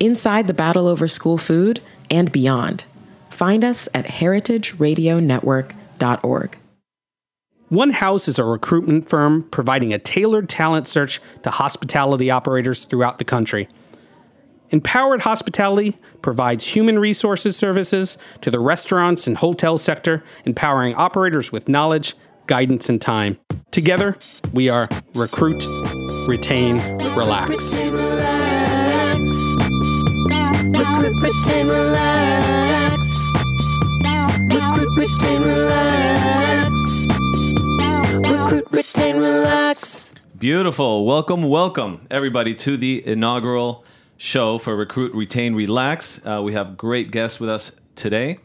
inside the battle over school food, and beyond. Find us at heritageradionetwork.org. One House is a recruitment firm providing a tailored talent search to hospitality operators throughout the country. Empowered Hospitality provides human resources services to the restaurants and hotel sector, empowering operators with knowledge, guidance, and time. Together, we are Recruit, Retain, Relax. Recruit, retain, relax. Recruit, retain, relax. Recruit, retain, relax. Beautiful. Welcome, welcome, everybody, to the inaugural show for Recruit, Retain, Relax. Uh, we have great guests with us today.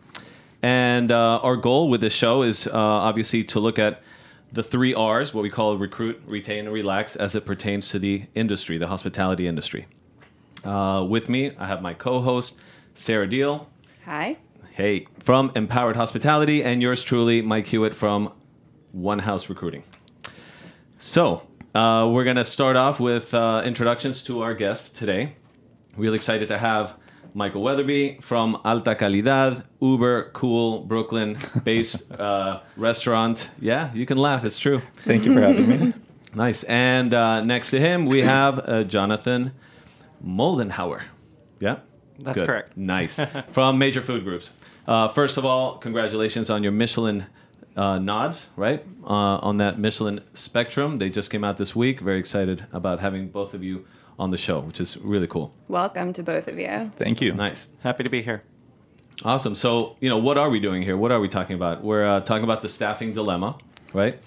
And uh, our goal with this show is uh, obviously to look at the three R's, what we call recruit, retain, and relax, as it pertains to the industry, the hospitality industry. Uh, with me, I have my co host, Sarah Diehl. Hi. Hey, from Empowered Hospitality, and yours truly, Mike Hewitt from One House Recruiting. So, uh, we're going to start off with uh, introductions to our guests today. Really excited to have Michael Wetherbee from Alta Calidad, Uber Cool Brooklyn based uh, restaurant. Yeah, you can laugh, it's true. Thank you for having me. Nice. And uh, next to him, we have uh, Jonathan Moldenhauer. Yeah? That's Good. correct. Nice. From Major Food Groups. Uh, first of all, congratulations on your Michelin uh, nods, right? Uh, on that Michelin spectrum. They just came out this week. Very excited about having both of you on the show, which is really cool. Welcome to both of you. Thank you. Nice. Happy to be here. Awesome. So, you know, what are we doing here? What are we talking about? We're uh, talking about the staffing dilemma, right?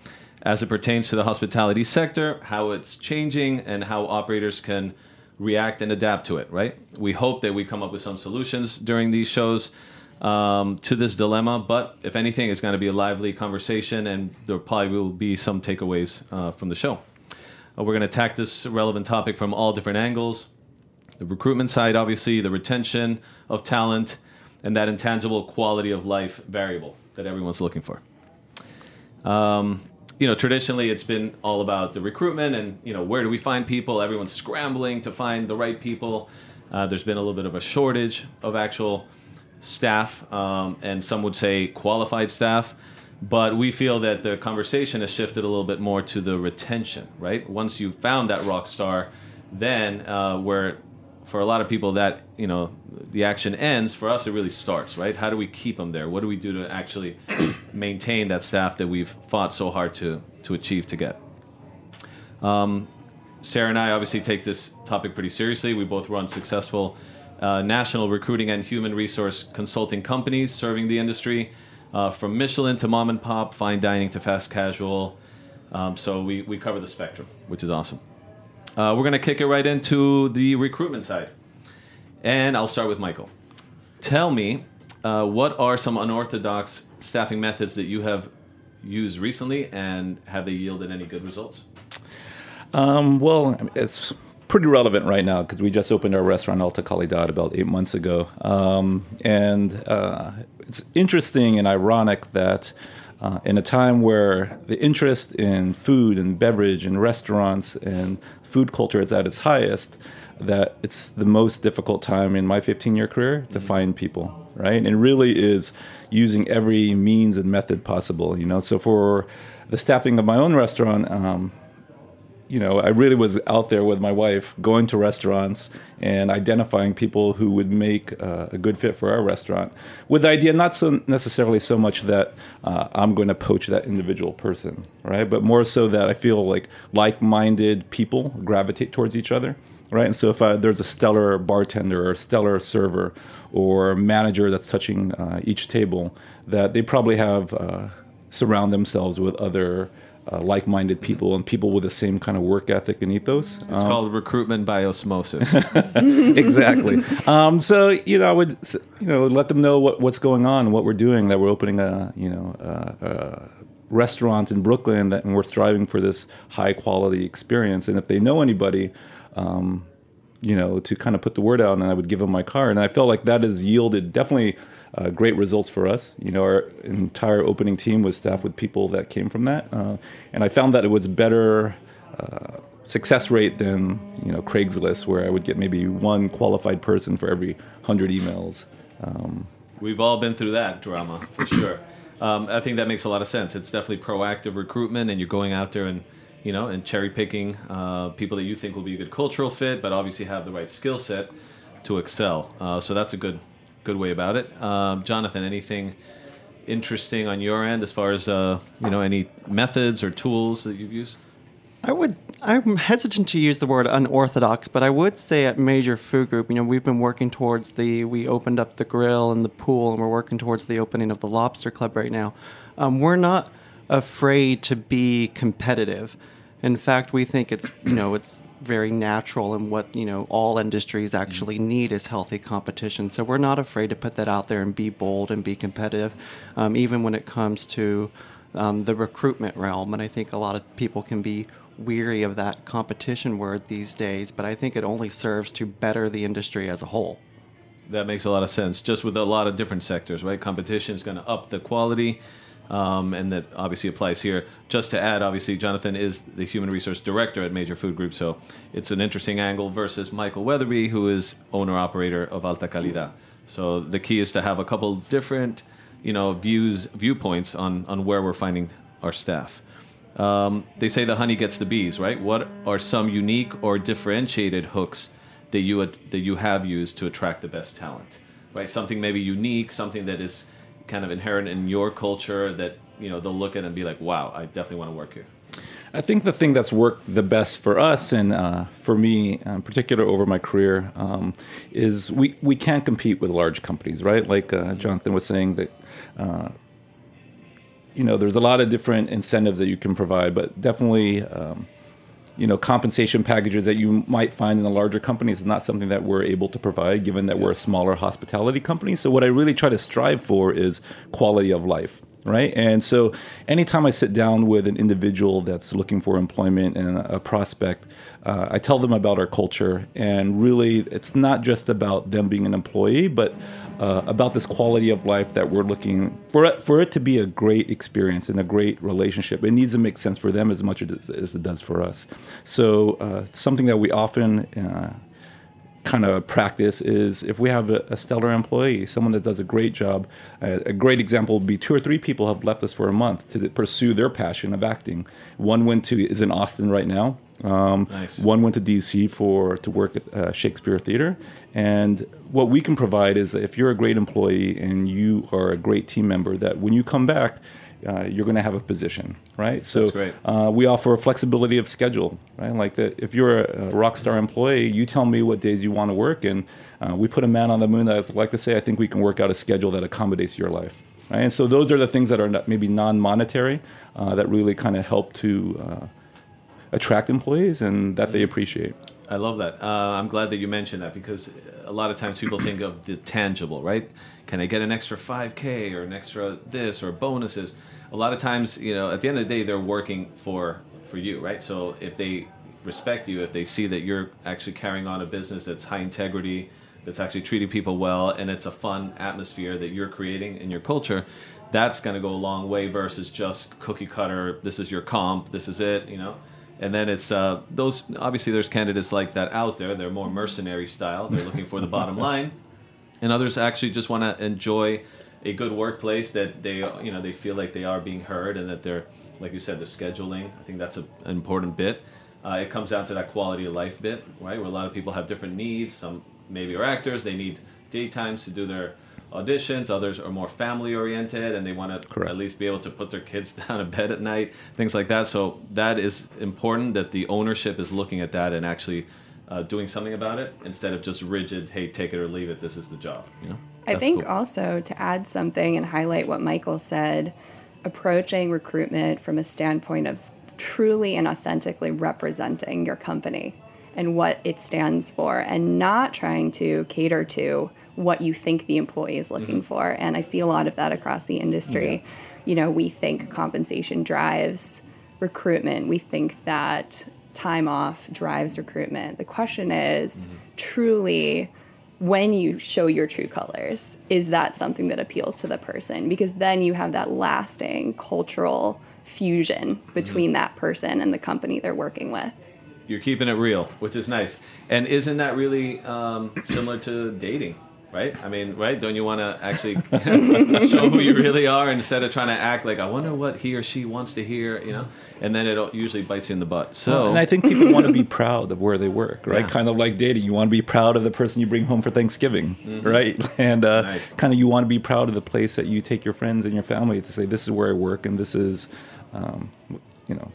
As it pertains to the hospitality sector, how it's changing, and how operators can react and adapt to it, right? We hope that we come up with some solutions during these shows um, to this dilemma, but if anything, it's going to be a lively conversation, and there probably will be some takeaways uh, from the show. Uh, we're going to attack this relevant topic from all different angles the recruitment side, obviously, the retention of talent, and that intangible quality of life variable that everyone's looking for. Um, you know, traditionally it's been all about the recruitment and, you know, where do we find people? Everyone's scrambling to find the right people. Uh, there's been a little bit of a shortage of actual staff, um, and some would say qualified staff. But we feel that the conversation has shifted a little bit more to the retention, right? Once you've found that rock star, then uh, where for a lot of people that you know the action ends for us it really starts right? How do we keep them there? What do we do to actually maintain that staff that we've fought so hard to to achieve to get? Um, sarah and i obviously take this topic pretty seriously. We both run successful uh, national recruiting and human resource consulting companies serving the industry uh, from michelin to mom and pop fine dining to fast casual. Um, so we, we cover the spectrum which is awesome uh, we're going to kick it right into the recruitment side. And I'll start with Michael. Tell me, uh, what are some unorthodox staffing methods that you have used recently, and have they yielded any good results? Um, well, it's pretty relevant right now because we just opened our restaurant Alta Calidad about eight months ago, um, and uh, it's interesting and ironic that uh, in a time where the interest in food and beverage and restaurants and food culture is at its highest, that it's the most difficult time in my 15 year career to find people, right? And it really is using every means and method possible, you know. So for the staffing of my own restaurant, um, you know, I really was out there with my wife, going to restaurants and identifying people who would make uh, a good fit for our restaurant, with the idea not so necessarily so much that uh, I'm going to poach that individual person, right? But more so that I feel like like-minded people gravitate towards each other, right? And so if I, there's a stellar bartender or stellar server or manager that's touching uh, each table, that they probably have uh, surround themselves with other uh, like-minded people and people with the same kind of work ethic and ethos. It's called recruitment by osmosis. exactly. Um, so you know, I would you know let them know what, what's going on, what we're doing. That we're opening a you know a, a restaurant in Brooklyn, that and we're striving for this high quality experience. And if they know anybody. Um, you know, to kind of put the word out, and I would give them my card. And I felt like that has yielded definitely uh, great results for us. You know, our entire opening team was staffed with people that came from that, uh, and I found that it was better uh, success rate than you know Craigslist, where I would get maybe one qualified person for every hundred emails. Um, We've all been through that drama for sure. Um, I think that makes a lot of sense. It's definitely proactive recruitment, and you're going out there and you know and cherry picking uh, people that you think will be a good cultural fit, but obviously have the right skill set to excel. Uh, so that's a good good way about it. Um, Jonathan, anything interesting on your end as far as uh, you know any methods or tools that you've used? I would. I'm hesitant to use the word unorthodox, but I would say at Major Food Group, you know, we've been working towards the. We opened up the grill and the pool, and we're working towards the opening of the Lobster Club right now. Um, we're not afraid to be competitive. In fact, we think it's you know it's very natural and what you know all industries actually need is healthy competition. So we're not afraid to put that out there and be bold and be competitive, um, even when it comes to um, the recruitment realm. And I think a lot of people can be weary of that competition word these days, but I think it only serves to better the industry as a whole. That makes a lot of sense. Just with a lot of different sectors, right? Competition is going to up the quality, um, and that obviously applies here. Just to add, obviously, Jonathan is the human resource director at Major Food Group, so it's an interesting angle versus Michael Wetherbee, who is owner operator of Alta Calidad. So the key is to have a couple different, you know, views viewpoints on on where we're finding our staff. Um, they say the honey gets the bees, right? What are some unique or differentiated hooks that you that you have used to attract the best talent? Right, something maybe unique, something that is kind of inherent in your culture that you know they'll look at and be like, "Wow, I definitely want to work here." I think the thing that's worked the best for us and uh, for me, in particular, over my career, um, is we, we can't compete with large companies, right? Like uh, Jonathan was saying that. Uh, you know, there's a lot of different incentives that you can provide, but definitely, um, you know, compensation packages that you might find in the larger companies is not something that we're able to provide, given that we're a smaller hospitality company. So, what I really try to strive for is quality of life right? And so, anytime I sit down with an individual that's looking for employment and a prospect, uh, I tell them about our culture. And really, it's not just about them being an employee, but uh, about this quality of life that we're looking for it, for it to be a great experience and a great relationship. It needs to make sense for them as much as, as it does for us. So, uh, something that we often uh, kind of practice is if we have a, a stellar employee, someone that does a great job. Uh, a great example would be two or three people have left us for a month to pursue their passion of acting. One went to is in Austin right now. Um, Nice. One went to DC for to work at uh, Shakespeare Theater. And what we can provide is that if you're a great employee and you are a great team member, that when you come back, uh, you're going to have a position, right? So uh, we offer a flexibility of schedule, right? Like that, if you're a, a rock star employee, you tell me what days you want to work, and uh, we put a man on the moon. That I like to say, I think we can work out a schedule that accommodates your life, right? And so those are the things that are not, maybe non-monetary uh, that really kind of help to uh, attract employees and that they appreciate. I love that. Uh, I'm glad that you mentioned that because a lot of times people think of the tangible, right? Can I get an extra 5K or an extra this or bonuses? A lot of times, you know, at the end of the day, they're working for for you, right? So if they respect you, if they see that you're actually carrying on a business that's high integrity, that's actually treating people well, and it's a fun atmosphere that you're creating in your culture, that's going to go a long way versus just cookie cutter. This is your comp. This is it. You know. And then it's uh, those. Obviously, there's candidates like that out there. They're more mercenary style. They're looking for the bottom line, and others actually just want to enjoy a good workplace that they you know they feel like they are being heard and that they're like you said the scheduling. I think that's a, an important bit. Uh, it comes down to that quality of life bit, right? Where a lot of people have different needs. Some maybe are actors. They need daytimes to do their auditions. Others are more family oriented and they want to Correct. at least be able to put their kids down to bed at night, things like that. So that is important that the ownership is looking at that and actually uh, doing something about it instead of just rigid, hey, take it or leave it. This is the job. You know. I think cool. also to add something and highlight what Michael said, approaching recruitment from a standpoint of truly and authentically representing your company and what it stands for and not trying to cater to what you think the employee is looking mm-hmm. for. And I see a lot of that across the industry. You know, we think compensation drives recruitment. We think that time off drives recruitment. The question is mm-hmm. truly when you show your true colors, is that something that appeals to the person? Because then you have that lasting cultural fusion mm-hmm. between that person and the company they're working with. You're keeping it real, which is nice. And isn't that really um, similar to dating? Right? I mean, right? Don't you want to actually show who you really are instead of trying to act like I wonder what he or she wants to hear, you know? And then it usually bites you in the butt. So and I think people want to be proud of where they work, right? Yeah. Kind of like dating. You want to be proud of the person you bring home for Thanksgiving, right? And uh, Mm-hmm. Nice. kind of you want to be proud of the place that you take your friends and your family to say, this is where I work and this is, um, you know,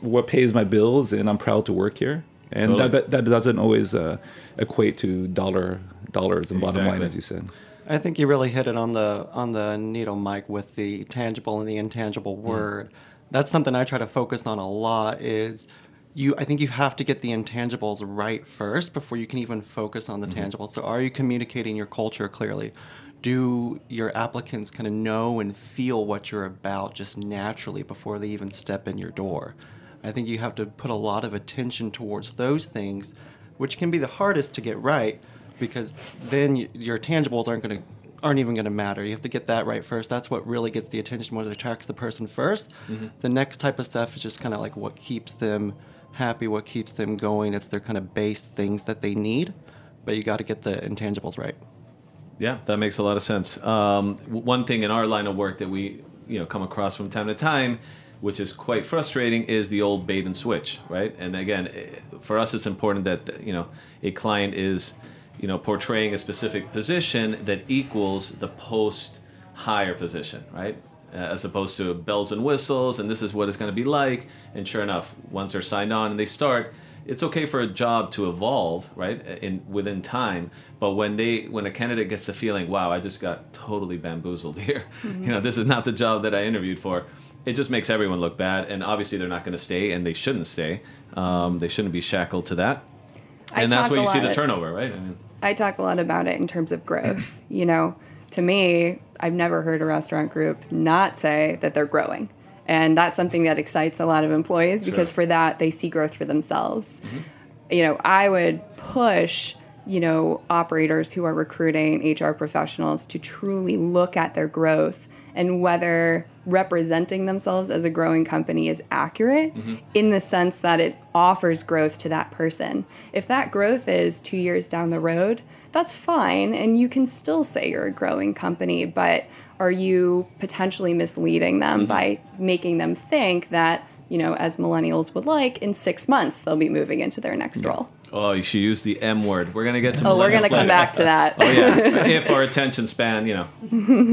what pays my bills and I'm proud to work here. And Totally. that, that, that doesn't always uh, equate to dollar dollars and bottom line, as you said. I think you really hit it on the on the needle, Mike, with the tangible and the intangible mm. word. That's something I try to focus on a lot. Is you? I think you have to get the intangibles right first before you can even focus on the mm-hmm. tangibles. So, are you communicating your culture clearly? Do your applicants kind of know and feel what you're about just naturally before they even step in your door? I think you have to put a lot of attention towards those things, which can be the hardest to get right because then your tangibles aren't going to aren't even going to matter. You have to get that right first. That's what really gets the attention, what attracts the person 1st The next type of stuff is just kind of like what keeps them happy, what keeps them going. It's their kind of base things that they need, but you got to get the intangibles right. Yeah, that makes a lot of sense. Um, one thing in our line of work that we, you know, come across from time to time, which is quite frustrating, is the old bait and switch, right? And again, eh, for us, it's important that you know a client is, you know, portraying a specific position that equals the post higher position, right? Uh, As opposed to bells and whistles, and this is what it's going to be like. And sure enough, once they're signed on and they start, it's okay for a job to evolve right in within time but when they when a candidate gets the feeling wow i just got totally bamboozled here you know this is not the job that i interviewed for it just makes everyone look bad and obviously they're not going to stay and they shouldn't stay um, they shouldn't be shackled to that I and that's where you see the turnover right I mean, I talk a lot about it in terms of growth. You know, to me, I've never heard a restaurant group not say that they're growing. And that's something that excites a lot of employees because Sure. for that, they see growth for themselves. Mm-hmm. You know, I would push, you know, operators who are recruiting HR professionals to truly look at their growth and whether representing themselves as a growing company is accurate mm-hmm. in the sense that it offers growth to that person. If that growth is two years down the road, that's fine, and you can still say you're a growing company, but are you potentially misleading them mm-hmm. by making them think that, you know, as millennials would like, in six months they'll be moving into their next role? Oh you should use the m word we're going to get to Oh, we're going to millennials come back to that. Oh yeah, if our attention span, you know,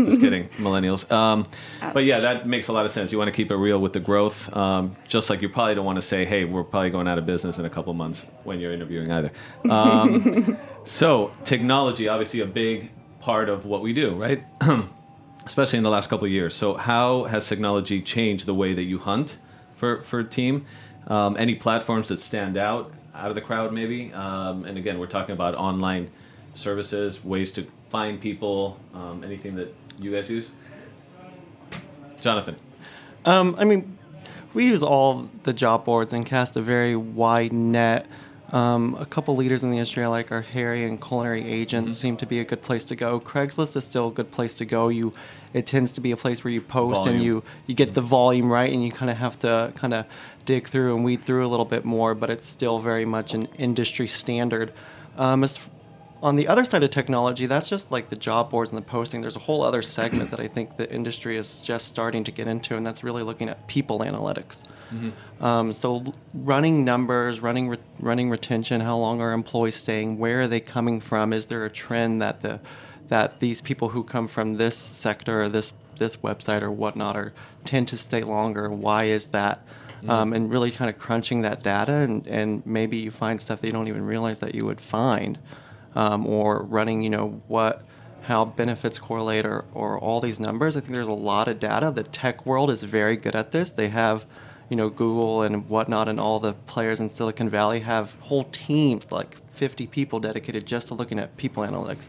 just kidding, millennials. Um, but yeah, that makes a lot of sense. You want to keep it real with the growth, um, just like you probably don't want to say, "Hey, we're probably going out of business in a couple months" when you're interviewing either. Um, so technology, obviously, a big part of what we do, right? Especially in the last couple of years. So how has technology changed the way that you hunt for for a team? Um, any platforms that stand out out of the crowd, maybe? Um, and again, we're talking about online services, ways to find people, um, anything that you guys use. Jonathan, Um, I mean, we use all the job boards and cast a very wide net. Um, a couple leaders in the industry like are Harri and Culinary Agent Mm-hmm. seem to be a good place to go. Craigslist is still a good place to go. You, it tends to be a place where you post and you you get the volume right, and you kind of have to kind of dig through and weed through a little bit more. But it's still very much an industry standard. Um, as on the other side of technology, that's just like the job boards and the posting. There's a whole other segment that I think the industry is just starting to get into, and that's really looking at people analytics. Um, so running numbers, running re- running retention, how long are employees staying? Where are they coming from? Is there a trend that the that these people who come from this sector or this this website or whatnot are tend to stay longer? Why is that? Um, and really kind of crunching that data, and, and maybe you find stuff that you don't even realize that you would find, um, or running, you know, what how benefits correlate or, or all these numbers. I think there's a lot of data. The tech world is very good at this. They have, you know, Google and whatnot, and all the players in Silicon Valley have whole teams, like 50 people dedicated just to looking at people analytics.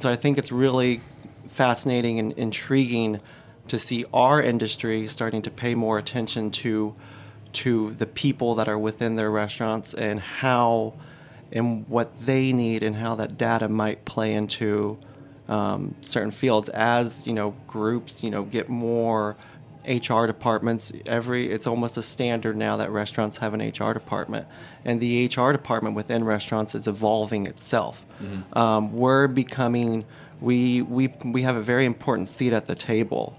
So I think it's really fascinating and intriguing to see our industry starting to pay more attention to to the people that are within their restaurants and how and what they need and how that data might play into um, certain fields as you know groups you know get more HR departments every it's almost a standard now that restaurants have an HR department. And the HR department within restaurants is evolving itself. Um, we're becoming we we we have a very important seat at the table.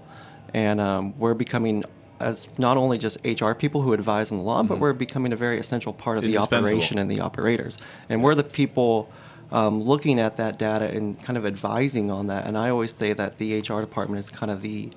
And um, we're becoming as not only just HR people who advise on the law, but we're becoming a very essential part of the operation and the operators. And we're the people um, looking at that data and kind of advising on that. And I always say that the HR department is kind of the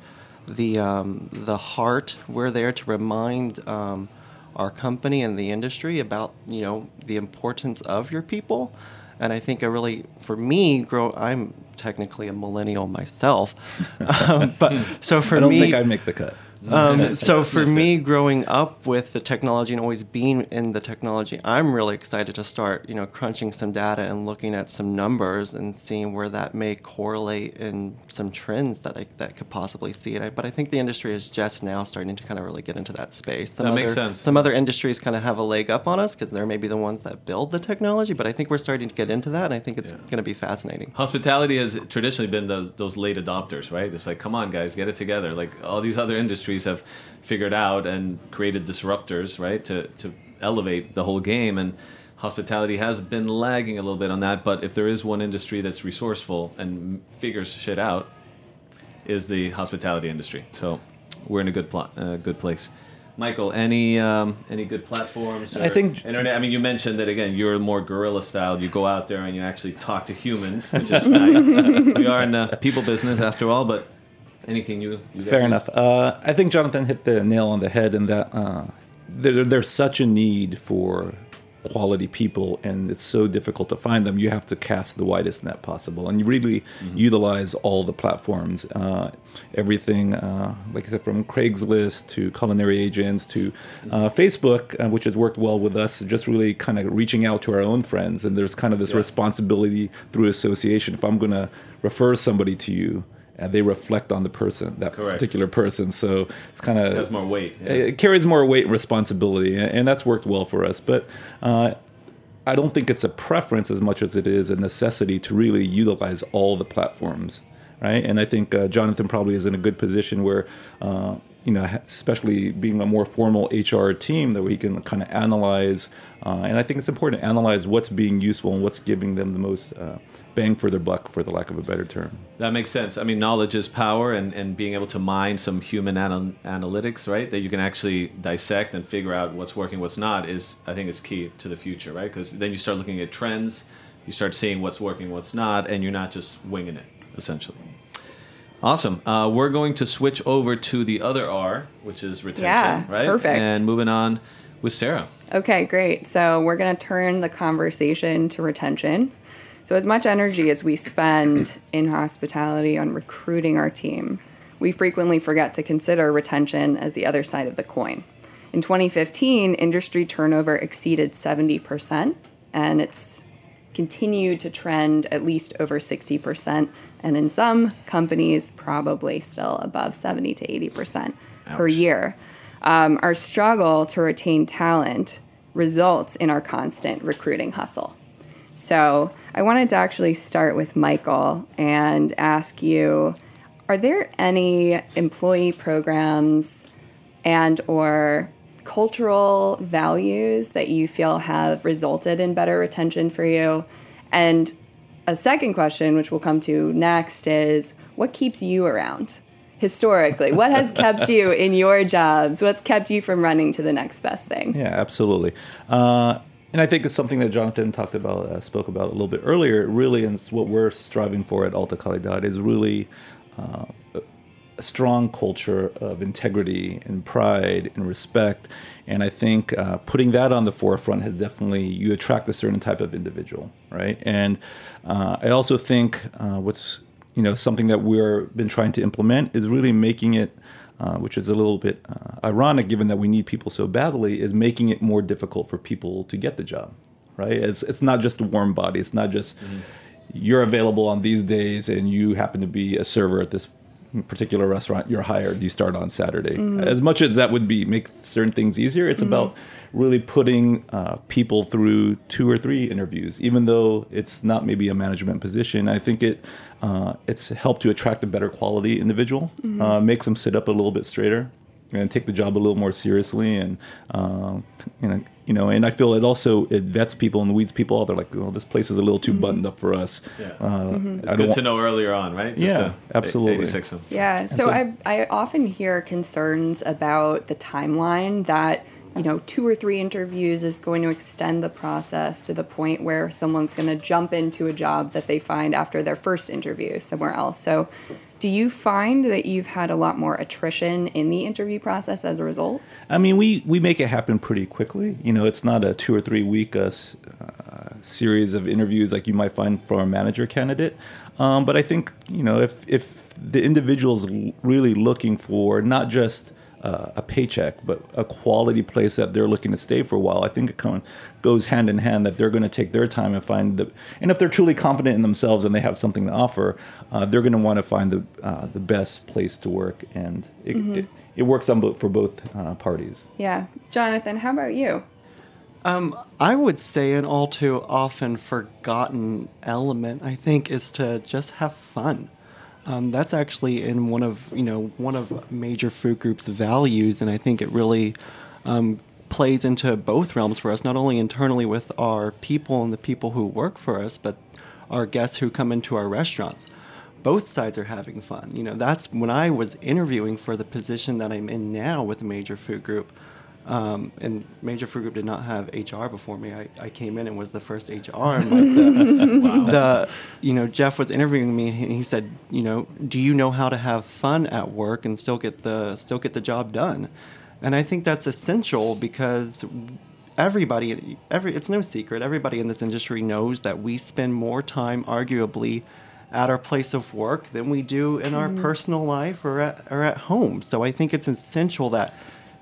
the um, the heart. We're there to remind um, our company and the industry about you know the importance of your people. And I think I really, for me, grow. I'm technically a millennial myself, um, but so for me, I don't me, think I make the cut. Um, so for me, growing up with the technology and always being in the technology, I'm really excited to start, you know, crunching some data and looking at some numbers and seeing where that may correlate in some trends that I that could possibly see. And I, but I think the industry is just now starting to kind of really get into that space. Some That other, makes sense. Some other industries kind of have a leg up on us because they're maybe the ones that build the technology. But I think we're starting to get into that, and I think it's Yeah. going to be fascinating. Hospitality has traditionally been those, those late adopters, right? It's like, come on, guys, get it together. Like all these other industries have figured out and created disruptors, right, to, to elevate the whole game. And hospitality has been lagging a little bit on that. But if there is one industry that's resourceful and figures shit out, is the hospitality industry. So we're in a good plot, uh, good place. Michael, any um, any good platforms? I think- internet. I mean, you mentioned that again. You're more guerrilla style. You go out there and you actually talk to humans, which is nice. we are in the people business after all. But anything you, you Fair enough. Uh, I think Jonathan hit the nail on the head in that uh, there, there's such a need for quality people, and it's so difficult to find them. You have to cast the widest net possible, and you really utilize all the platforms. Uh, everything, uh, like I said, from Craigslist to culinary agents to uh, Facebook, uh, which has worked well with us. Just really kind of reaching out to our own friends, and there's kind of this Yeah. responsibility through association. If I'm going to refer somebody to you, and they reflect on the person, that Correct. particular person. So it's kind of It has more weight. yeah. it carries more weight and responsibility, and and that's worked well for us. But uh, I don't think it's a preference as much as it is a necessity to really utilize all the platforms, right? And I think uh, Jonathan probably is in a good position where. Uh, you know, especially being a more formal HR team, that we can kind of analyze, uh, and I think it's important to analyze what's being useful and what's giving them the most uh, bang for their buck, for the lack of a better term. That makes sense. I mean, knowledge is power, and, and being able to mine some human anal- analytics, right, that you can actually dissect and figure out what's working, what's not, is I think is key to the future, right? Because then you start looking at trends, you start seeing what's working, what's not, and you're not just winging it, essentially. Awesome. Uh, we're going to switch over to the other R, which is retention, Yeah, right? perfect. And moving on with Sarah. Okay, great. So we're going to turn the conversation to retention. So, as much energy as we spend in hospitality on recruiting our team, we frequently forget to consider retention as the other side of the coin. In 2015, industry turnover exceeded 70%, and it's continued to trend at least over 60%, and in some companies, probably still above 70 to 80% per year. Um, our struggle to retain talent results in our constant recruiting hustle. So I wanted to actually start with Michael and ask you are there any employee programs and or cultural values that you feel have resulted in better retention for you? And a second question which we'll come to next is what keeps you around? Historically what has kept you in your jobs? What's kept you from running to the next best thing? Yeah, absolutely. Uh, and I think it's something that Jonathan talked about, uh, spoke about a little bit earlier. Really, and what we're striving for at Alta Calidad is really uh, a strong culture of integrity and pride and respect. And I think uh, putting that on the forefront has definitely you attract a certain type of individual, right? And uh, I also think uh, what's you know something that we're been trying to implement is really making it uh, which is a little bit uh, ironic given that we need people so badly, is making it more difficult for people to get the job, right? It's, it's not just a warm body. It's not just you're available on these days and you happen to be a server at this particular restaurant you're hired you start on saturday. As much as that would be make certain things easier it's about really putting uh, people through two or three interviews. Even though it's not maybe a management position i think it uh, it's helped to attract a better quality individual uh, makes them sit up a little bit straighter and take the job a little more seriously and uh, you know you know and I feel it also it vets people and weeds people out they're like oh this place is a little too buttoned up for us Yeah. uh, It's good don't to know earlier on, right? Yeah, to absolutely. 86. Yeah, so, so- I, I often hear concerns about the timeline that, you know, two or three interviews is going to extend the process to the point where someone's going to jump into a job that they find after their first interview somewhere else. So, do you find that you've had a lot more attrition in the interview process as a result? I mean, we, we make it happen pretty quickly. You know, it's not a two or three week uh, uh, series of interviews like you might find for a manager candidate. Um, but I think you know if if the individual's really looking for not just uh, a paycheck, but a quality place that they're looking to stay for a while, I think it kind of goes hand in hand that they're going to take their time and find the. And if they're truly confident in themselves and they have something to offer, uh, they're going to want to find the uh, the best place to work, and it, it, it works on both for both uh, parties. Yeah. Jonathan, how about you? Um, I would say an all too often forgotten element, I think, is to just have fun. Um, that's actually in one of you know one of major food groups' values, and I think it really um, plays into both realms for us, not only internally with our people and the people who work for us, but our guests who come into our restaurants. Both sides are having fun. You know, that's when I was interviewing for the position that I'm in now with a major food group. Um, and Major Food Group did not have HR before me. I, I came in and was the first HR. And like the, the, you know, Jeff was interviewing me, and he said, you know, do you know how to have fun at work and still get the still get the job done? And I think that's essential because everybody, every it's no secret, everybody in this industry knows that we spend more time, arguably, at our place of work than we do in our personal life or at, or at home. So I think it's essential that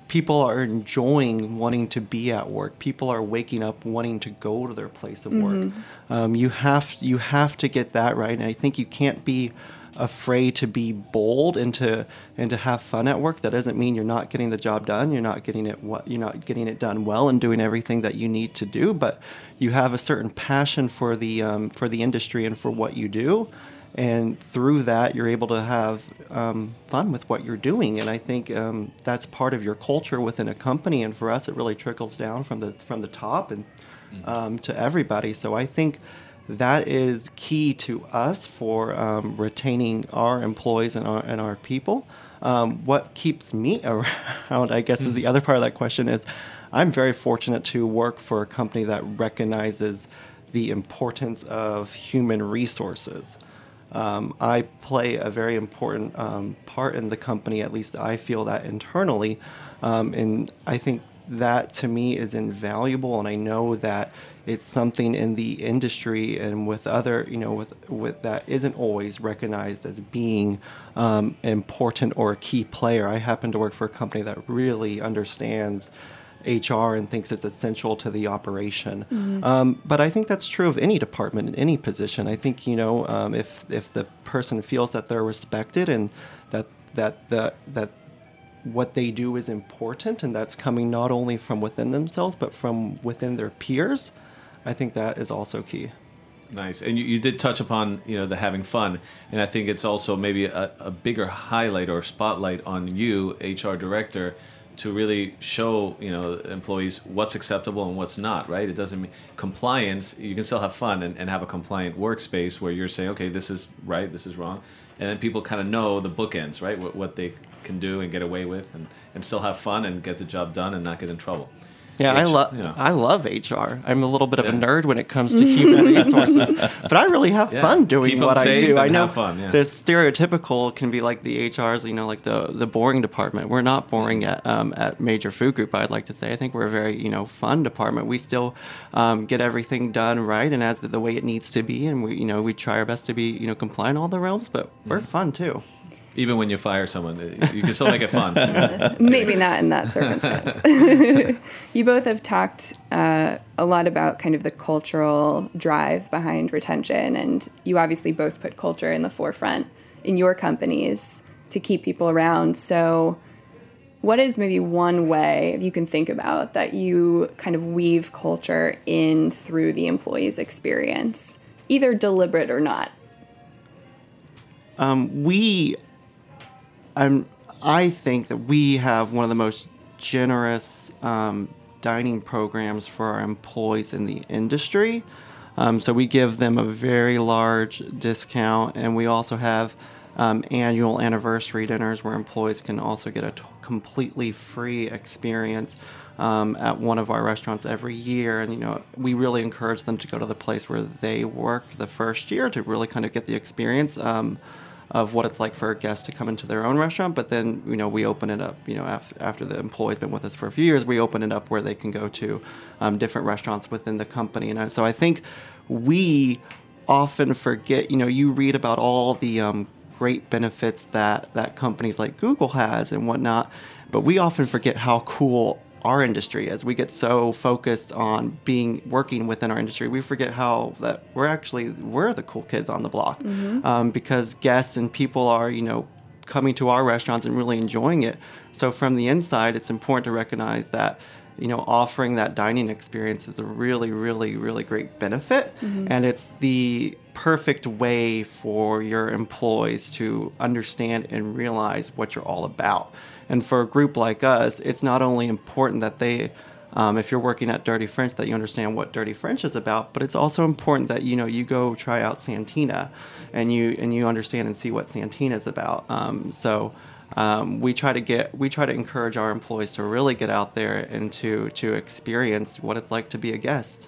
people are enjoying wanting to be at work. People are waking up wanting to go to their place of work. Um, you have you have to get that right, and I think you can't be afraid to be bold and to and to have fun at work. That doesn't mean you're not getting the job done. You're not getting it what you're not getting it done well and doing everything that you need to do. But you have a certain passion for the um, for the industry and for what you do and through that you're able to have um, fun with what you're doing. And i think um, that's part of your culture within a company. And for us it really trickles down from the from the top and um, to everybody. So i think that is key to us for um, retaining our employees and our, and our people. Um, what keeps me around i guess is the other part of that question is i'm very fortunate to work for a company that recognizes the importance of human resources um, I play a very important um, part in the company. At least I feel that internally, um, and I think that to me is invaluable. And I know that it's something in the industry and with other, you know, with with that isn't always recognized as being um, important or a key player. I happen to work for a company that really understands. HR and thinks it's essential to the operation. Um, but I think that's true of any department in any position. I think you know um, if if the person feels that they're respected and that that the that what they do is important and that's coming not only from within themselves but from within their peers, I think that is also key. Nice, and you, you did touch upon you know the having fun, and I think it's also maybe a, a bigger highlight or spotlight on you, HR director, to really show you know employees what's acceptable and what's not. Right? It doesn't mean compliance. You can still have fun and, and have a compliant workspace where you're saying, okay, this is right, this is wrong, and then people kind of know the bookends, right? What, what they can do and get away with, and, and still have fun and get the job done and not get in trouble. Yeah, I H- love you know. I love HR. I'm a little bit of a nerd when it comes to human resources, but I really have Yeah. fun doing Keep 'em what I do. I know fun, yeah. the stereotypical can be like the HRs, you know, like the the boring department. We're not boring at um, at Major Food Group. I'd like to say. I think we're a very you know fun department. We still um, get everything done right and as the, the way it needs to be, and we you know we try our best to be you know compliant in all the realms. But we're Mm-hmm. fun too. Even when you fire someone, you can still make it fun. Maybe not in that circumstance. you both have talked uh, a lot about kind of the cultural drive behind retention, and you obviously both put culture in the forefront in your companies to keep people around. So, what is maybe one way you can think about that you kind of weave culture in through the employee's experience, either deliberate or not? um, we I'm, I think that we have one of the most generous um, dining programs for our employees in the industry. Um, so we give them a very large discount, and we also have um, annual anniversary dinners where employees can also get a t- completely free experience um, at one of our restaurants every year. And you know, we really encourage them to go to the place where they work the first year to really kind of get the experience. Um, of what it's like for a guest to come into their own restaurant. But then, you know, we open it up, you know, after, after the employee's been with us for a few years, we open it up where they can go to um, different restaurants within the company. And so I think we often forget, you know, you read about all the um, great benefits that, that companies like Google has and whatnot, but we often forget how cool our industry as We get so focused on being working within our industry, we forget how that we're actually we're the cool kids on the block um, because guests and people are you know coming to our restaurants and really enjoying it. So from the inside, it's important to recognize that you know offering that dining experience is a really really really great benefit. And it's the perfect way for your employees to understand and realize what you're all about. And for a group like us it's not only important that they um, if you're working at Dirty French, that you understand what Dirty French is about, but it's also important that you know you go try out Santina, and you and you understand and see what Santina is about. Um, so um, we try to get we try to encourage our employees to really get out there and to to experience what it's like to be a guest.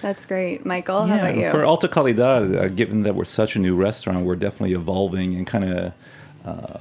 That's great. Michael, how about you? For Alta Calidad, uh, given that we're such a new restaurant, we're definitely evolving and kind of uh,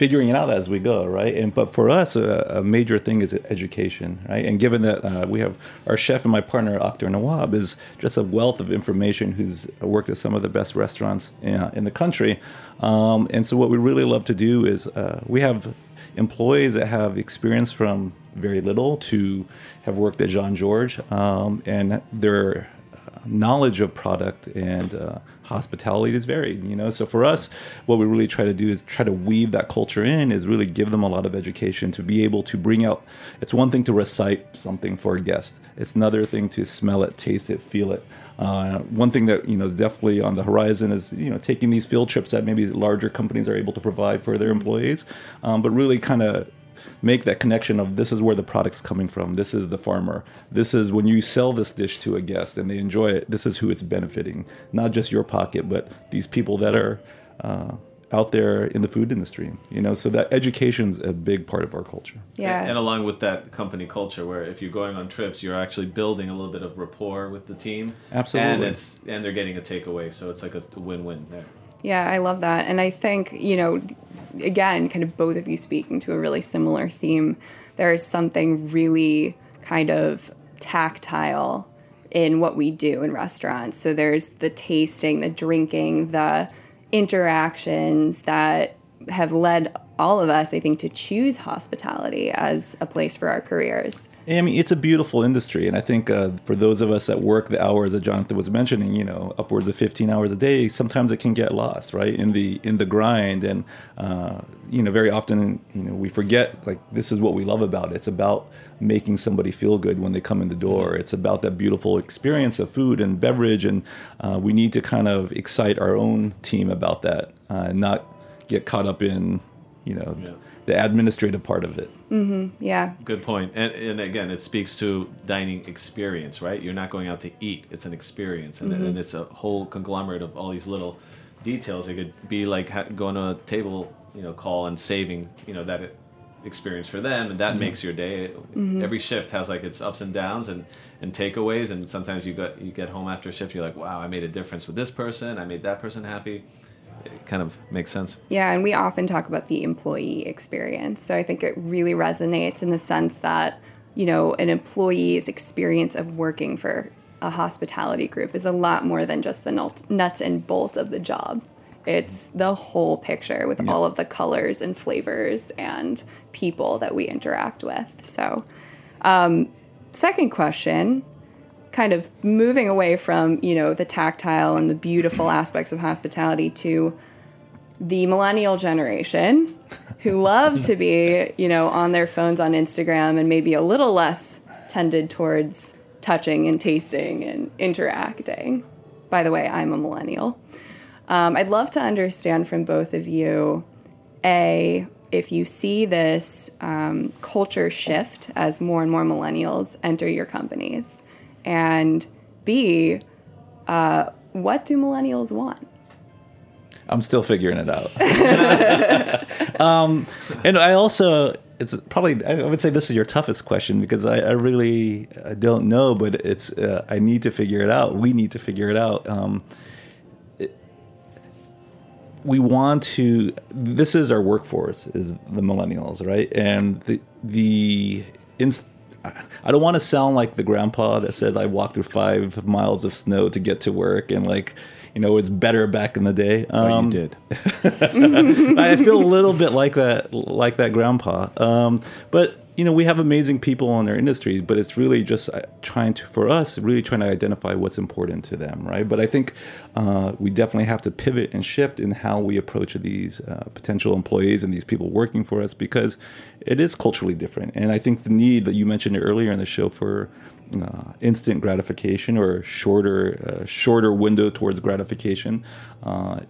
figuring it out as we go, right? And but for us, a, a major thing is education, right? And given that uh, we have our chef and my partner Akhtar Nawab is just a wealth of information, who's worked at some of the best restaurants in, in the country, um, and so what we really love to do is uh, we have employees that have experience from very little to have worked at Jean-Georges, um, and their uh, knowledge of product and uh, hospitality is varied. You know, so for us, what we really try to do is try to weave that culture in. Is really give them a lot of education to be able to bring out. It's one thing to recite something for a guest. It's another thing to smell it, taste it, feel it. Uh, one thing that you know is definitely on the horizon is you know taking these field trips that maybe larger companies are able to provide for their employees, um, but really kind of make that connection of this is where the product's coming from. This is the farmer. This is when you sell this dish to a guest and they enjoy it. This is who it's benefiting, not just your pocket, but these people that are uh, out there in the food industry. You know, so that education's a big part of our culture. yeah. And along with that company culture, where if you're going on trips, you're actually building a little bit of rapport with the team. Absolutely. And it's and they're getting a takeaway, so it's like a win-win there. Yeah, I love that. And I think, you know, again, kind of both of you speaking to a really similar theme. There's something really kind of tactile in what we do in restaurants. So there's the tasting, the drinking, the interactions that have led all of us, I think, to choose hospitality as a place for our careers. I mean, it's a beautiful industry, and I think uh, for those of us that work the hours that Jonathan was mentioning, you know, upwards of 15 hours a day, sometimes it can get lost, right, in the in the grind, and uh, you know, very often, you know, we forget like this is what we love about it. It's about making somebody feel good when they come in the door. It's about that beautiful experience of food and beverage, and uh, we need to kind of excite our own team about that, uh, not get caught up in, you know. Yeah. The administrative part of it. mm-hmm. Yeah. Good point. And, and again, it speaks to dining experience, right? You're not going out to eat; it's an experience, and, mm-hmm. and it's a whole conglomerate of all these little details. It could be like going to a table, you know, call and saving, you know, that experience for them, and that mm-hmm. makes your day. Mm-hmm. Every shift has like its ups and downs and and takeaways, and sometimes you got you get home after a shift, you're like, wow, I made a difference with this person. I made that person happy. It kind of makes sense. Yeah, and we often talk about the employee experience. So I think it really resonates in the sense that, you know, an employee's experience of working for a hospitality group is a lot more than just the nuts and bolts of the job. It's the whole picture with all of the colors and flavors and people that we interact with. So, um, second question kind of moving away from you know the tactile and the beautiful aspects of hospitality to the millennial generation who love to be you know on their phones on instagram and maybe a little less tended towards touching and tasting and interacting. By the way i'm a millennial. Um, i'd love to understand from both of you a if you see this um, culture shift as more and more millennials enter your companies and b uh, what do millennials want I'm still figuring it out. um, and I also, it's probably, I would say this is your toughest question because I, I really don't know, but it's, uh, I need to figure it out. We need to figure it out. Um, we want to, this is our workforce, is the millennials, right? And the, the, inst- I don't want to sound like the grandpa that said I walked through five miles of snow to get to work and like, you know, it's better back in the day. Um, did. I feel a little bit like that, like that grandpa. Um, but you know, we have amazing people in our industry, but it's really just uh, trying to, for us, really trying to identify what's important to them, right? But I think uh, we definitely have to pivot and shift in how we approach these uh, potential employees and these people working for us because it is culturally different. And I think the need that you mentioned earlier in the show for uh, instant gratification or shorter uh, shorter window towards gratification uh,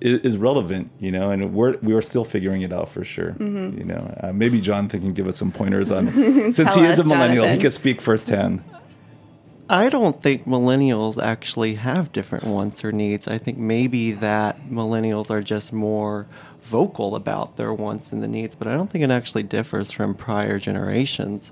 is, is relevant, you know, and we're we are still figuring it out for sure. You know, uh, maybe Jonathan can give us some pointers on since he is a us, millennial, he Jonathan. can speak firsthand. I don't think millennials actually have different wants or needs. I think maybe that millennials are just more vocal about their wants and the needs, but I don't think it actually differs from prior generations.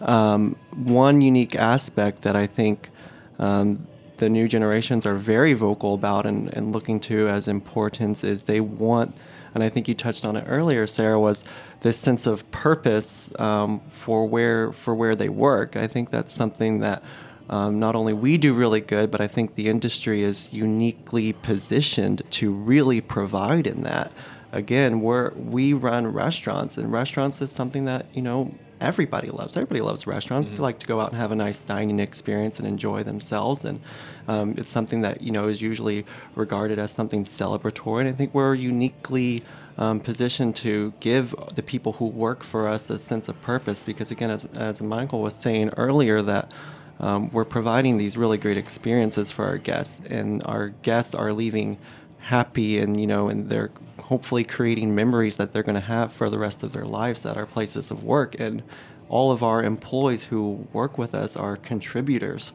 Um, one unique aspect that I think um, the new generations are very vocal about and, and looking to as importance is they want, and I think you touched on it earlier, Sarah, was this sense of purpose um, for where for where they work. I think that's something that um, not only we do really good, but I think the industry is uniquely positioned to really provide in that. Again, we're we run restaurants, and restaurants is something that you know everybody loves. Everybody loves restaurants. They like to go out and have a nice dining experience and enjoy themselves, and um, it's something that you know is usually regarded as something celebratory. And I think we're uniquely um, positioned to give the people who work for us a sense of purpose. Because again, as as Michael was saying earlier, that um, we're providing these really great experiences for our guests, and our guests are leaving happy and you know and they're hopefully creating memories that they're going to have for the rest of their lives at our places of work and all of our employees who work with us are contributors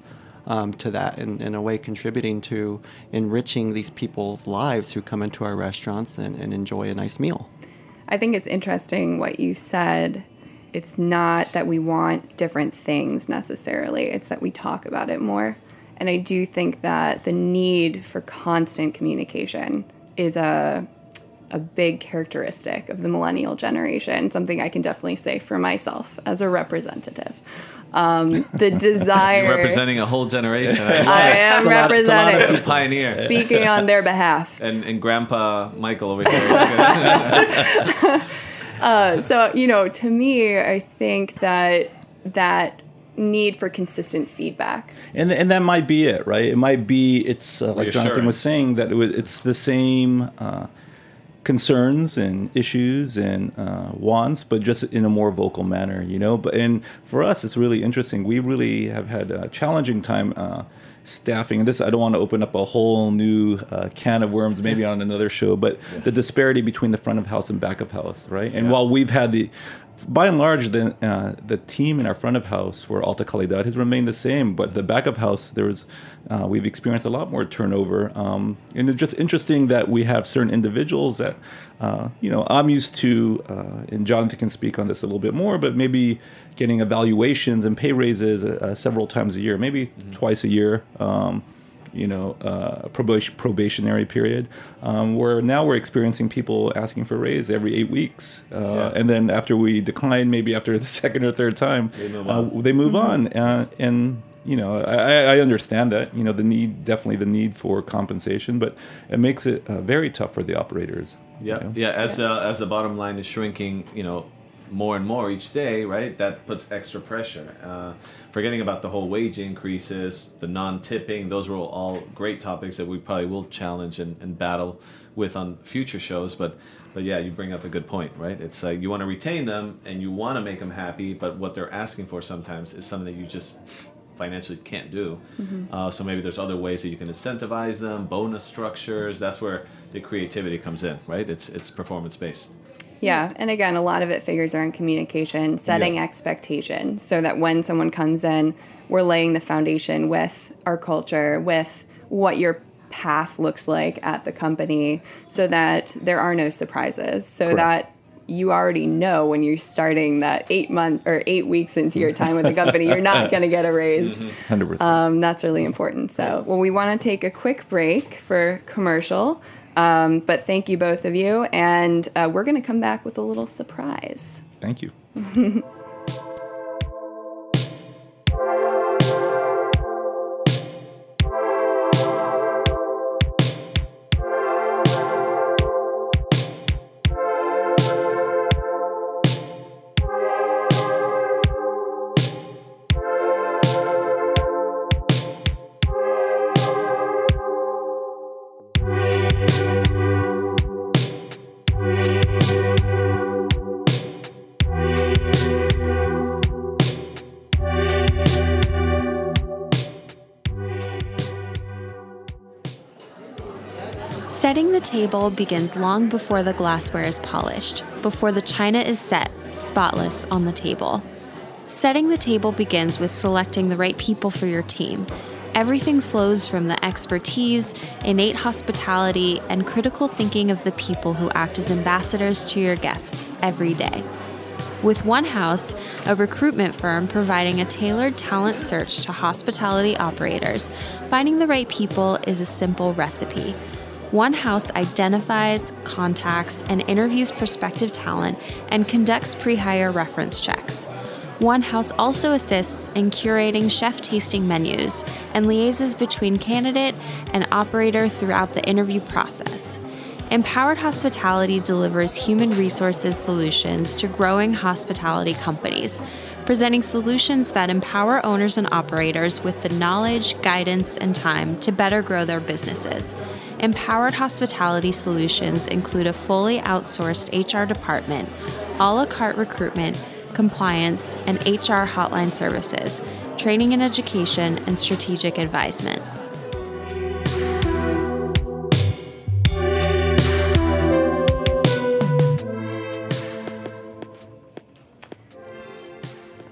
um, to that and in a way contributing to enriching these people's lives who come into our restaurants and, and enjoy a nice meal I think it's interesting what you said. It's not that we want different things necessarily, it's that we talk about it more. And I do think that the need for constant communication is a a big characteristic of the millennial generation, something I can definitely say for myself as a representative. Um, the desire. You're representing a whole generation. I I am a lot- lot representing. pioneer. Speaking on their behalf. and and Grandpa Michael over here. uh, so you know, to me, I think that that need for consistent feedback. and and that might be it, right? It might be it's uh, like Jonathan was saying that it was, it's the same uh, concerns and issues and uh, wants, but just in a more vocal manner, you know. But and for us, it's really interesting. We really have had a challenging time. Uh, staffing and this i don't want to open up a whole new uh, can of worms maybe on another show but the disparity between the front of house and back of house right and Yeah. while we've had the by and large, the uh, the team in our front of house for Alta Calidad has remained the same, but the back of house there was uh, we've experienced a lot more turnover, um, and it's just interesting that we have certain individuals that uh, you know I'm used to, uh, and Jonathan can speak on this a little bit more, but maybe getting evaluations and pay raises uh, several times a year, maybe twice a year. Um, you know, uh, probation, probationary period, um, where now we're experiencing people asking for a raise every eight weeks, uh, Yeah. and then after we decline, maybe after the second or third time, They move uh, on. they move on, uh, and you know, I, I understand that, you know, the need, definitely the need for compensation, but it makes it uh, very tough for the operators. you Yeah, know? yeah. As uh, as the bottom line is shrinking, you know, more and more each day, right? That puts extra pressure. Uh, forgetting about the whole wage increases, the non-tipping; those were all great topics that we probably will challenge and, and battle with on future shows. But but yeah, you bring up a good point, right? It's like you want to retain them and you want to make them happy, but what they're asking for sometimes is something that you just financially can't do. Uh, so maybe there's other ways that you can incentivize them, bonus structures. That's where the creativity comes in, right? It's it's performance based. Yeah, and again, a lot of it figures around communication, setting Yeah. expectations, so that when someone comes in, we're laying the foundation with our culture, with what your path looks like at the company, so that there are no surprises, so Correct. that you already know when you're starting that eight month or eight weeks into your time with the company, you're not going to get a raise. hundred percent. Um, that's really important. So, well, we want to take a quick break for commercial. Um, but thank you, both of you. And uh, we're going to come back with a little surprise. Thank you. table begins long before the glassware is polished, before the china is set, spotless, on the table. Setting the table begins with selecting the right people for your team. Everything flows from the expertise, innate hospitality, and critical thinking of the people who act as ambassadors to your guests every day. With One House, a recruitment firm providing a tailored talent search to hospitality operators, finding the right people is a simple recipe. One House identifies, contacts, and interviews prospective talent and conducts pre hire reference checks. One House also assists in curating chef tasting menus and liaises between candidate and operator throughout the interview process. Empowered Hospitality delivers human resources solutions to growing hospitality companies, presenting solutions that empower owners and operators with the knowledge, guidance, and time to better grow their businesses. Empowered Hospitality solutions include a fully outsourced HR department, a la carte recruitment, compliance, and HR hotline services, training and education, and strategic advisement.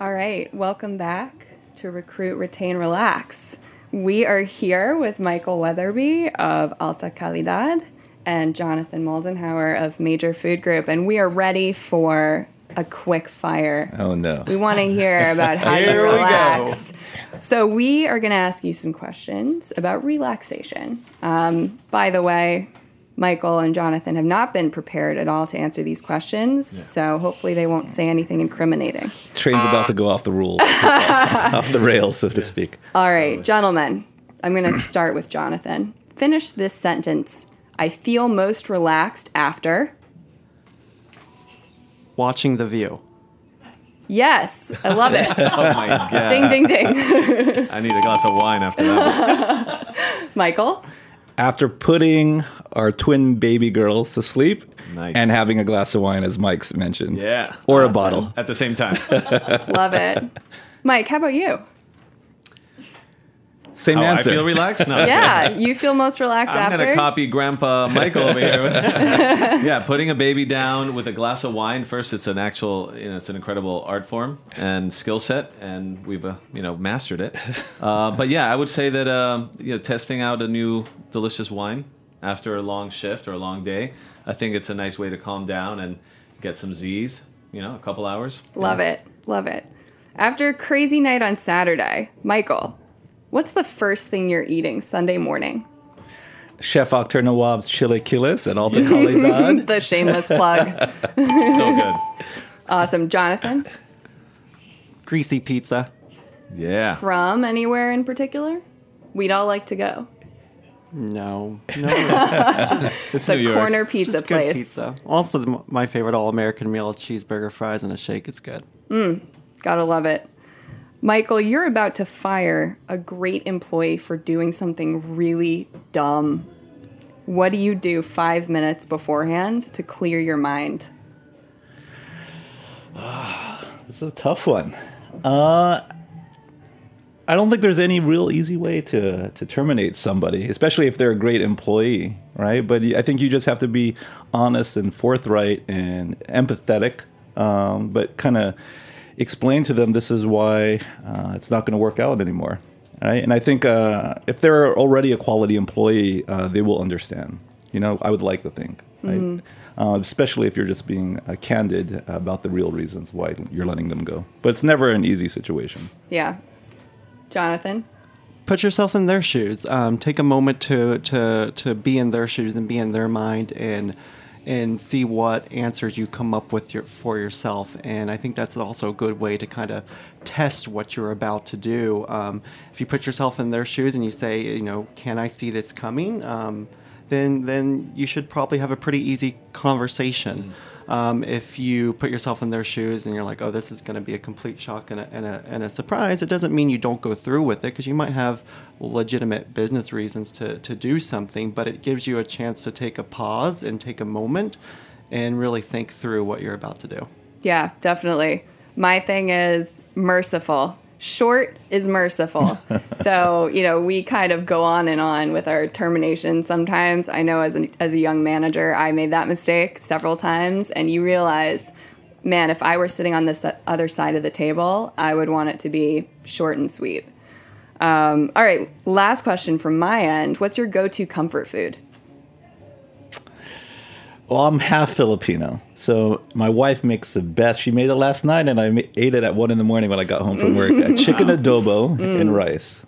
All right, welcome back to Recruit, Retain, Relax. We are here with Michael Wetherbee of Alta Calidad and Jonathan Moldenhauer of Major Food Group, and we are ready for a quick fire. Oh no. We want to hear about how you Here we relax. So we are going to ask you some questions about relaxation. Um, by the way, Michael and Jonathan have not been prepared at all to answer these questions, so hopefully they won't say anything incriminating. Train's about to go off the rule, off the rails, so to speak. All right, gentlemen, I'm going to start with Jonathan. Finish this sentence. I feel most relaxed after. Watching The View. Yes, I love it. Oh my god! ding, ding, ding. I need a glass of wine after that. Michael? After putting our twin baby girls to sleep Nice. and having a glass of wine, as Mike's mentioned. Yeah. Or a bottle. At the same time. Love it. Mike, how about you? Same How I answer. feel relaxed. No, Yeah, you feel most relaxed after I'm gonna copy Grandpa Michael over here. yeah, putting a baby down with a glass of wine. First, it's an actual, you know, it's an incredible art form and skill set, and we've, uh, you know, mastered it. Uh, but yeah, I would say that, um, you know, testing out a new delicious wine after a long shift or a long day, I think it's a nice way to calm down and get some Z's. You know, a couple hours. Love it. Love it. After a crazy night on Saturday, Michael, what's the first thing you're eating Sunday morning? Chef Akhtar Nawab's chilaquiles at Alta Calidad. The shameless plug. So good. Awesome. Jonathan, Greasy pizza. Yeah. from anywhere in particular? We'd all like to go. No, no, It's The New York. corner pizza just good place. pizza. Also, the, my favorite all-American meal: cheeseburger, fries, and a shake is good. Gotta love it. Michael, you're about to fire a great employee for doing something really dumb. What do you do five minutes beforehand to clear your mind? This is a tough one. Uh, I don't think there's any real easy way to to terminate somebody, especially if they're a great employee, right? But I think you just have to be honest and forthright and empathetic, um, but kind of explain to them this is why uh, it's not going to work out anymore, right? And I think uh, if they're already a quality employee, uh, they will understand. You know, I would like to think, right? Uh, especially if you're just being uh, candid about the real reasons why you're letting them go. But it's never an easy situation. Yeah. Jonathan? Put yourself in their shoes. Um, take a moment to to to be in their shoes and be in their mind and and see what answers you come up with your, for yourself. And I think that's also a good way to kind of test what you're about to do. Um, if you put yourself in their shoes and you say, you know, can I see this coming? Um, then then you should probably have a pretty easy conversation. Um, if you put yourself in their shoes and you're like, oh, this is going to be a complete shock and a, and, a, and a surprise, it doesn't mean you don't go through with it because you might have legitimate business reasons to, to do something, but it gives you a chance to take a pause and take a moment and really think through what you're about to do. Yeah, definitely. My thing is merciful. Short is merciful. so, you know, we kind of go on and on with our termination sometimes. I know as a, as a young manager, I made that mistake several times, and you realize, man, if I were sitting on this other side of the table, I would want it to be short and sweet. Um, all right, last question from my end. What's your go to comfort food? Well, I'm half Filipino, so my wife makes the best. She made it last night, and I ate it at one in the morning when I got home from work. A chicken adobo and rice.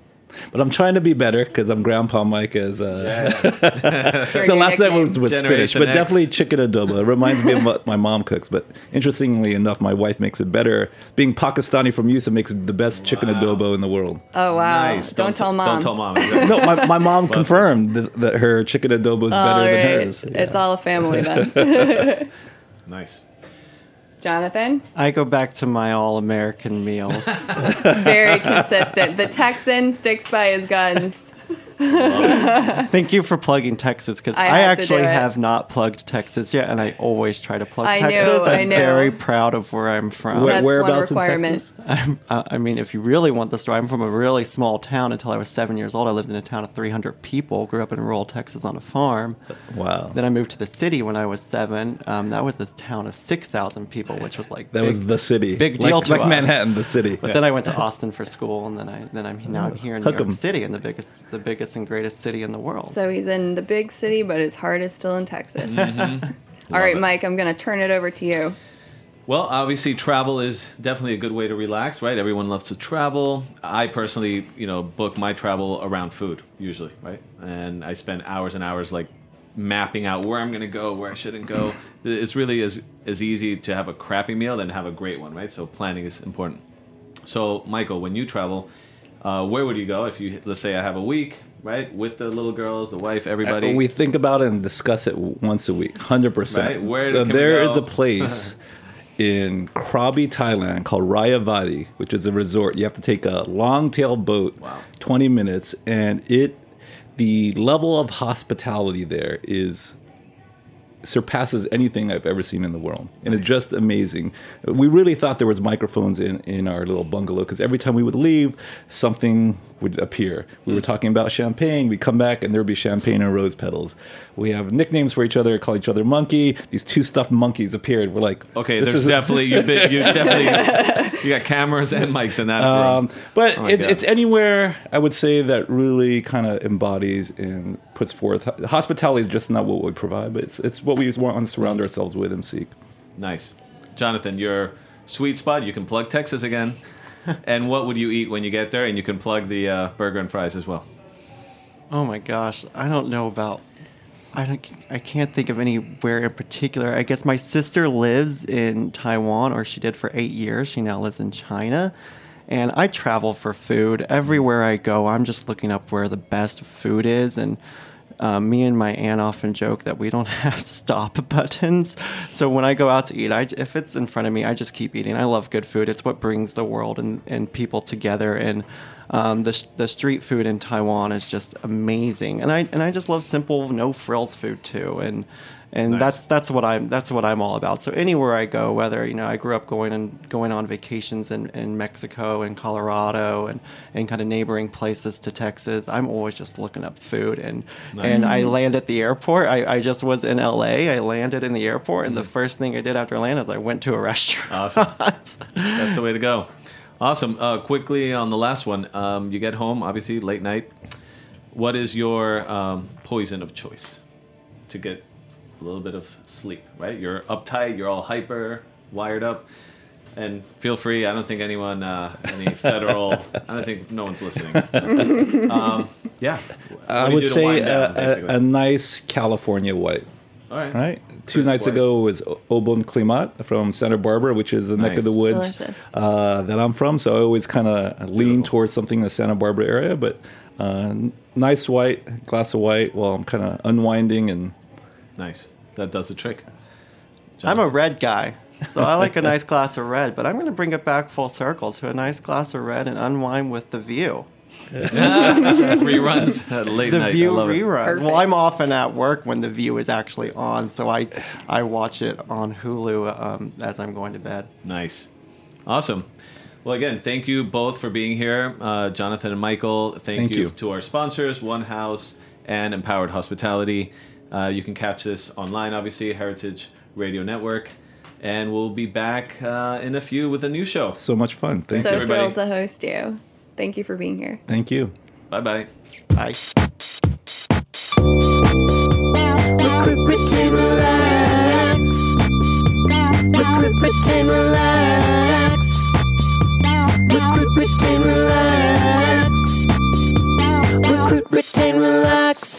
But I'm trying to be better because I'm Grandpa Mike. As uh, That's your so last night nickname. was with spinach, but X. definitely chicken adobo. It reminds me of what my mom cooks. But interestingly enough, my wife makes it better. Being Pakistani from Yusa makes the best chicken adobo in the world. Oh, wow. Nice. Don't, tell mom. Don't tell mom. No, my, my mom confirmed th- that her chicken adobo is better All than right. hers. It's all a family then. nice. Jonathan? I go back to my all American meal. Very consistent. The Texan sticks by his guns. Thank you for plugging Texas because I I, had to do actually have not plugged Texas yet, and I always try to plug I Texas. know, I I'm know. very proud of where I'm from. Where- That's one whereabouts in requirement. Texas? I'm, uh, I mean, if you really want the story, I'm from a really small town. Until I was seven years old, I lived in a town of 300 people. Grew up in rural Texas on a farm. Wow. Then I moved to the city when I was seven. Um, that was a town of 6,000 people, which was like That big, was the city. big like, deal to like us. Manhattan, the city. But then I went to Austin for school, and then I then I'm now I'm here in New Hook 'em. York City, in the biggest the biggest and greatest city in the world. So he's in the big city, but his heart is still in Texas. Mm-hmm. All right, it. Mike, I'm going to turn it over to you. Well, obviously, travel is definitely a good way to relax, right? Everyone loves to travel. I personally, you know, book my travel around food usually, right? And I spend hours and hours like mapping out where I'm going to go, where I shouldn't go. It's really as as easy to have a crappy meal than have a great one, right? So planning is important. So, Michael, when you travel, uh, where would you go if you let's say I have a week, right, with the little girls, the wife, everybody? We think about it and discuss it once a week, hundred percent. Right, where so there is a place in Krabi, Thailand, called Rayavadee, which is a resort. You have to take a long-tail boat, 20 minutes, and it the level of hospitality there is surpasses anything I've ever seen in the world, and it's just amazing. We really thought there was microphones in in our little bungalow because every time we would leave, something would appear. We Hmm. were talking about champagne. We come back and there would be champagne and rose petals. We have nicknames for each other. Call each other monkey. These two stuffed monkeys appeared. We're like, Okay, there's definitely you've been you definitely you got cameras and mics in that Um, room. but Oh it's, it's anywhere I would say that really kind of embodies and puts forth hospitality is just not what we provide, but it's it's what we just want to surround ourselves with and seek. Nice. Jonathan, your sweet spot, you can plug Texas again. and what would you eat when you get there? And you can plug the uh, burger and fries as well. Oh my gosh, I don't know about. I don't. I can't think of anywhere in particular. I guess my sister lives in Taiwan, or she did for eight years. She now lives in China, and I travel for food everywhere I go. I'm just looking up where the best food is, and um, me and my aunt often joke that we don't have stop buttons. So when I go out to eat, I, if it's in front of me, I just keep eating. I love good food. It's what brings the world and, and people together. And um, the, the street food in Taiwan is just amazing. And I and I just love simple, no frills food too. And and Nice. that's that's what I'm that's what I'm all about. So anywhere I go, whether you know I grew up going and going on vacations in, in Mexico and Colorado and, and kind of neighboring places to Texas, I'm always just looking up food and and I land at the airport. I, I just was in LA. I landed in the airport and the first thing I did after I landed is I went to a restaurant. Awesome. That's the way to go. Awesome. Uh, quickly on the last one, um, you get home, obviously, late night. What is your um, poison of choice to get a little bit of sleep, right? You're uptight, you're all hyper, wired up. And feel free, I don't think anyone, uh, any federal, I don't think no one's listening. um, yeah. What I would say down, a, a, a nice California white. all right. Right. Two Crisp nights white. ago was Au Bon Climat from Santa Barbara, which is the neck of the woods uh, that I'm from. So I always kind of lean towards something in the Santa Barbara area. But uh, nice white, glass of white, while I'm kind of unwinding and Nice. That does the trick. I'm a red guy. So I like a nice glass of red, but I'm going to bring it back full circle to a nice glass of red and unwind with the view. Reruns at late the night. I View love it. rerun. Well, I'm often at work when the View is actually on, so I I watch it on Hulu um, as I'm going to bed. Nice. Awesome. Well, again, thank you both for being here. Uh, Jonathan and Michael, thank, Thank you, you. to our sponsors, One House and Empowered Hospitality. Uh, you can catch this online, obviously, Heritage Radio Network. And we'll be back uh, in a few with a new show. so much fun. Thank so you. everybody. thrilled to host you. Thank you for being here. Thank you. Bye bye. Bye. Retain, relax. Recruit, retain, relax. Recruit, retain, relax. Recruit, retain, relax.